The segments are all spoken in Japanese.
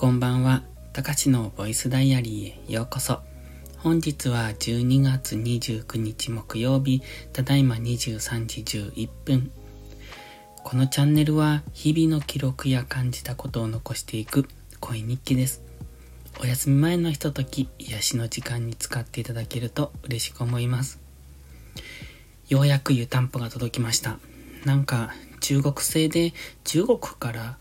こんばんは。たかしのボイスダイアリーへようこそ。本日は12月29日木曜日、ただいま23時11分。このチャンネルは日々の記録や感じたことを残していく声日記です。お休み前のひととき、癒しの時間に使っていただけると嬉しく思います。ようやく湯たんぽが届きました。なんか中国製で中国から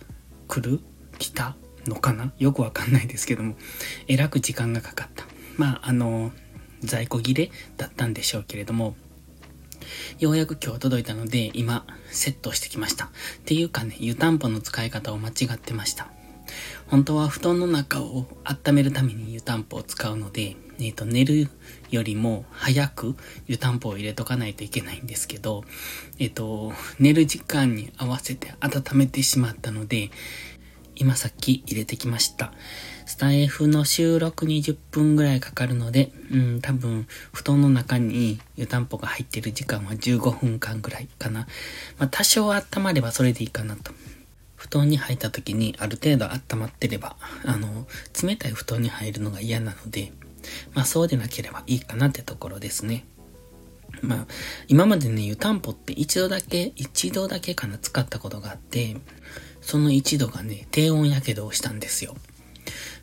来る？来た？のかな？よくわかんないですけども、えらく時間がかかった。まあ、あの、在庫切れだったんでしょうけれども、ようやく今日届いたので、今、セットしてきました。っていうかね、湯たんぽの使い方を間違ってました。本当は布団の中を温めるために湯たんぽを使うので、えっ、ー、と、寝るよりも早く湯たんぽを入れとかないといけないんですけど、えっ、ー、と、寝る時間に合わせて温めてしまったので、今さっき入れてきました。スタイフの収録に10分ぐらいかかるので、うん、多分、布団の中に湯たんぽが入ってる時間は15分間ぐらいかな。まあ、多少温まればそれでいいかなと。布団に入った時にある程度温まってれば、あの、冷たい布団に入るのが嫌なので、まあそうでなければいいかなってところですね。まあ、今までね、湯たんぽって一度だけ、一度だけかな使ったことがあって、その一度がね、低温やけどをしたんですよ。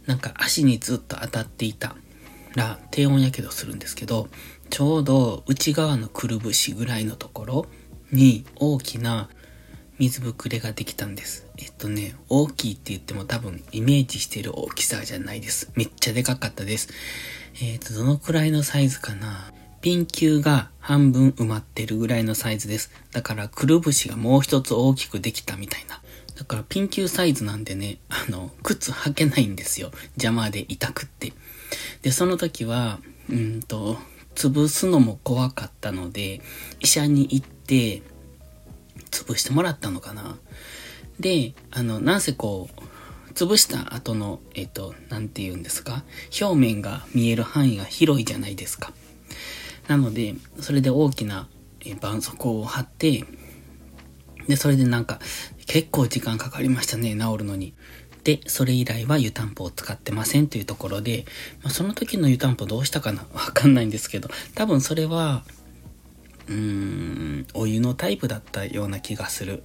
なんか足にずっと当たっていたら低温やけどするんですけど、ちょうど内側のくるぶしぐらいのところに大きな水ぶくれができたんです。えっとね、大きいって言っても多分イメージしてる大きさじゃないです。めっちゃでかかったです。えっと、どのくらいのサイズかなピン球が半分埋まってるぐらいのサイズです。だからくるぶしがもう一つ大きくできたみたいな。だからピン球サイズなんでね、あの、靴履けないんですよ。邪魔で痛くって。で、その時は、うんと、潰すのも怖かったので、医者に行って、潰してもらったのかな。で、あの、なんせこう、潰した後の、えっ、と、なんて言うんですか？表面が見える範囲が広いじゃないですか。なので、それで大きなえ絆創膏を貼って、で、それでなんか、結構時間かかりましたね、治るのに。で、それ以来は湯たんぽを使ってませんというところで、まあ、その時の湯たんぽどうしたかなわかんないんですけど、多分それは、うーん、お湯のタイプだったような気がする。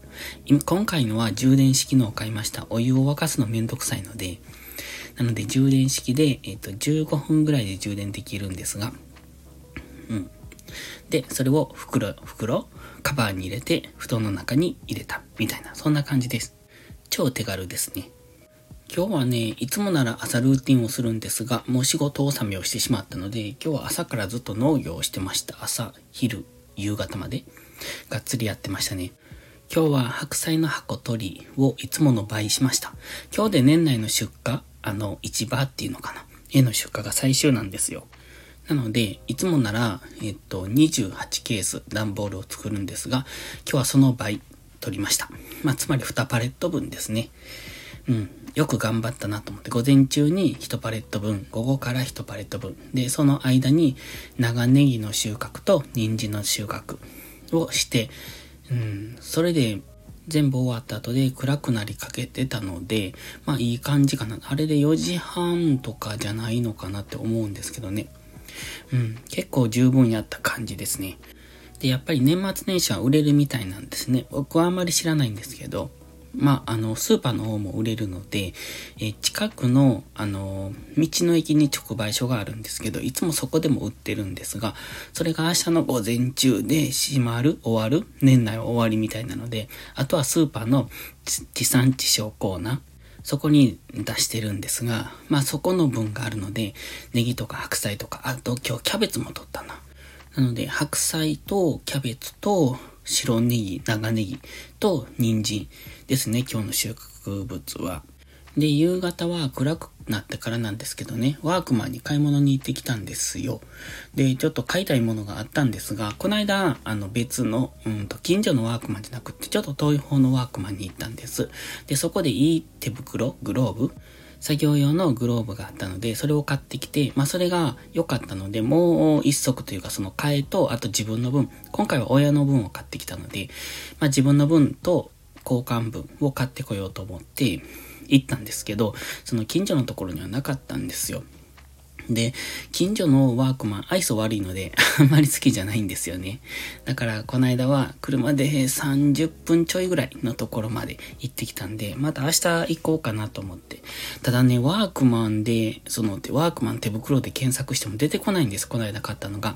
今回のは充電式のを買いました。お湯を沸かすのめんどくさいので、なので充電式で、えっ、と、15分ぐらいで充電できるんですが、うん。で、それを袋、袋カバーに入れて布団の中に入れたみたいな、そんな感じです。超手軽ですね。今日はね、いつもなら朝ルーティンをするんですが、もう仕事納めをしてしまったので、今日は朝からずっと農業をしてました。朝、昼、夕方まで。がっつりやってましたね。今日は白菜の箱取りをいつもの倍しました。今日で年内の出荷、あの、市場っていうのかな。絵の出荷が最終なんですよ。なので、いつもなら、えっと、28ケース段ボールを作るんですが、今日はその倍取りました。まあ、つまり2パレット分ですね。うん。よく頑張ったなと思って、午前中に1パレット分、午後から1パレット分。で、その間に長ネギの収穫と人参の収穫をして、うん、それで全部終わった後で暗くなりかけてたので、まあいい感じかな。あれで4時半とかじゃないのかなって思うんですけどね。うん、結構十分やった感じですね。で、やっぱり年末年始は売れるみたいなんですね。僕はあんまり知らないんですけど、まあ、あの、スーパーの方も売れるので、え近くの、あの、道の駅に直売所があるんですけど、いつもそこでも売ってるんですが、それが明日の午前中で閉まる、終わる、年内は終わりみたいなので、あとはスーパーの地産地消コーナー、そこに出してるんですが、まあそこの分があるので、ネギとか白菜とか、あと今日キャベツも取ったな。なので、白菜とキャベツと白ネギ、長ネギと人参ですね、今日の収穫物は。で、夕方は暗くなってからなんですけどね、ワークマンに買い物に行ってきたんですよ。で、ちょっと買いたいものがあったんですが、この間、あの別の、うんと、近所のワークマンじゃなくて、ちょっと遠い方のワークマンに行ったんです。で、そこでいい手袋、グローブ、作業用のグローブがあったので、それを買ってきて、まあそれが良かったので、もう一足というかその替えと、あと自分の分、今回は親の分を買ってきたので、まあ自分の分と交換分を買ってこようと思って、行ったんですけど、その近所のところにはなかったんですよ。で、近所のワークマン、愛想悪いので、あんまり好きじゃないんですよね。だから、この間は車で30分ちょいぐらいのところまで行ってきたんで、また明日行こうかなと思って。ただね、ワークマンで、その、ワークマン手袋で検索しても出てこないんです。この間買ったのが。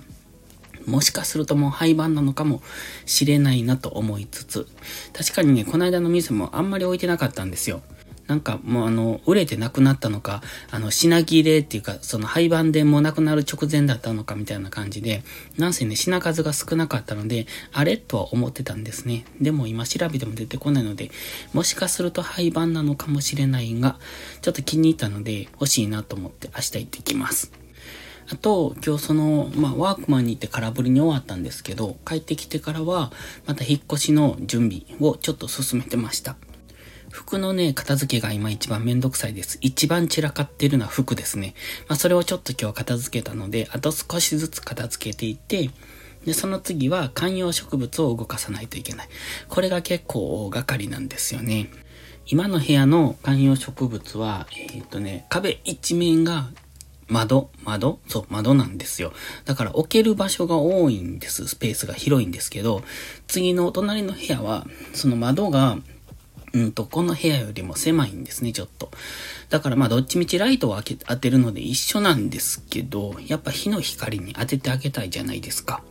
もしかするともう廃盤なのかもしれないなと思いつつ、確かにね、この間の店もあんまり置いてなかったんですよ。なんかもうあの、売れてなくなったのか、あの、品切れっていうか、その廃盤でもなくなる直前だったのかみたいな感じで、なんせね、品数が少なかったので、あれとは思ってたんですね。でも今調べても出てこないので、もしかすると廃盤なのかもしれないが、ちょっと気に入ったので、欲しいなと思って明日行ってきます。あと、今日その、まあ、ワークマンに行って空振りに終わったんですけど、帰ってきてからは、また引っ越しの準備をちょっと進めてました。服のね、片付けが今一番めんどくさいです。一番散らかってるのは服ですね。まあ、それをちょっと今日片付けたので、あと少しずつ片付けていって、で、その次は観葉植物を動かさないといけない。これが結構大掛かりなんですよね。今の部屋の観葉植物は、えっ、とね、壁一面が窓窓？そう、窓なんですよ。だから置ける場所が多いんです。スペースが広いんですけど、次の隣の部屋は、その窓がうんと、この部屋よりも狭いんですね、ちょっと。だからまあ、どっちみちライトを当てるので一緒なんですけど、やっぱ火の光に当ててあげたいじゃないですか。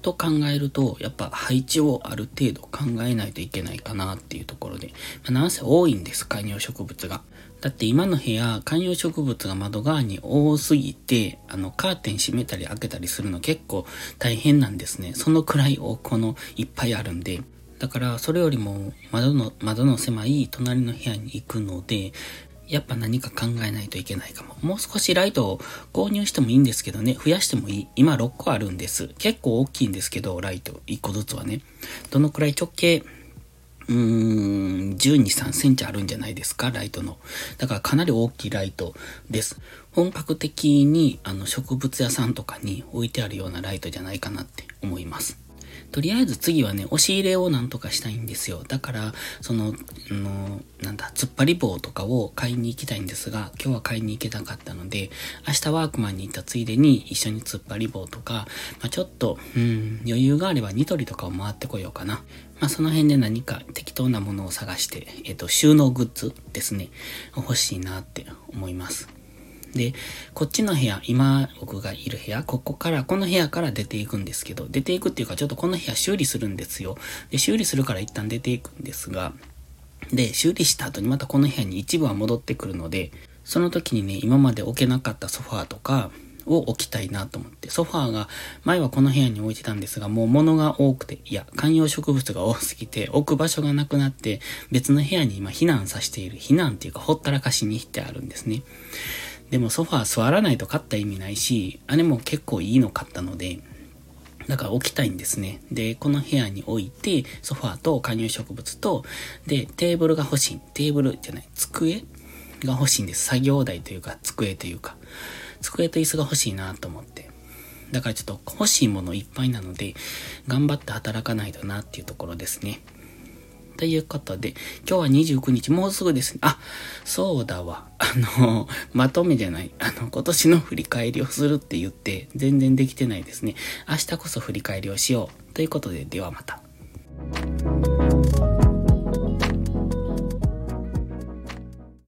と考えると、やっぱ配置をある程度考えないといけないかなっていうところで、まあ、なんせ多いんです、観葉植物が。だって今の部屋、観葉植物が窓側に多すぎて、あの、カーテン閉めたり開けたりするの結構大変なんですね。そのくらいこのいっぱいあるんで。だから、それよりも窓の、窓の狭い隣の部屋に行くので、やっぱ何か考えないといけないかも。もう少しライトを購入してもいいんですけどね、増やしてもいい。今6個あるんです。結構大きいんですけど、ライト1個ずつはね。どのくらい直径、うーん、12、3センチあるんじゃないですか、ライトの。だからかなり大きいライトです。本格的にあの植物屋さんとかに置いてあるようなライトじゃないかなって思います。とりあえず次はね、押し入れをなんとかしたいんですよ。だから、その、あのなんだ、突っ張り棒とかを買いに行きたいんですが、今日は買いに行けなかったので、明日ワークマンに行ったついでに一緒に突っ張り棒とか、まあ、ちょっと、うん、余裕があればニトリとかを回ってこようかな。まあ、その辺で何か適当なものを探して、えっ、と、収納グッズですね、欲しいなって思います。で、こっちの部屋、今僕がいる部屋、ここから、この部屋から出ていくんですけど、出ていくっていうかちょっとこの部屋修理するんですよ。で、修理するから一旦出ていくんですが、で、修理した後にまたこの部屋に一部は戻ってくるので、その時にね、今まで置けなかったソファーとか、を置きたいなと思って、ソファーが前はこの部屋に置いてたんですが、もう物が多くて、いや、観葉植物が多すぎて置く場所がなくなって別の部屋に今避難させている、避難っていうかほったらかしにしてあるんですね。でもソファー座らないと買った意味ないし、姉も結構いいの買ったので、だから置きたいんですね。で、この部屋に置いて、ソファーと観葉植物と、で、テーブルが欲しい。テーブルじゃない、机が欲しいんです。作業台というか、机というか。机と椅子が欲しいなと思って。だからちょっと欲しいものいっぱいなので、頑張って働かないとなっていうところですね。ということで、今日は29日、もうすぐですね。あ、そうだわ。あの、まとめじゃない。あの、今年の振り返りをするって言って、全然できてないですね。明日こそ振り返りをしよう。ということで、ではまた。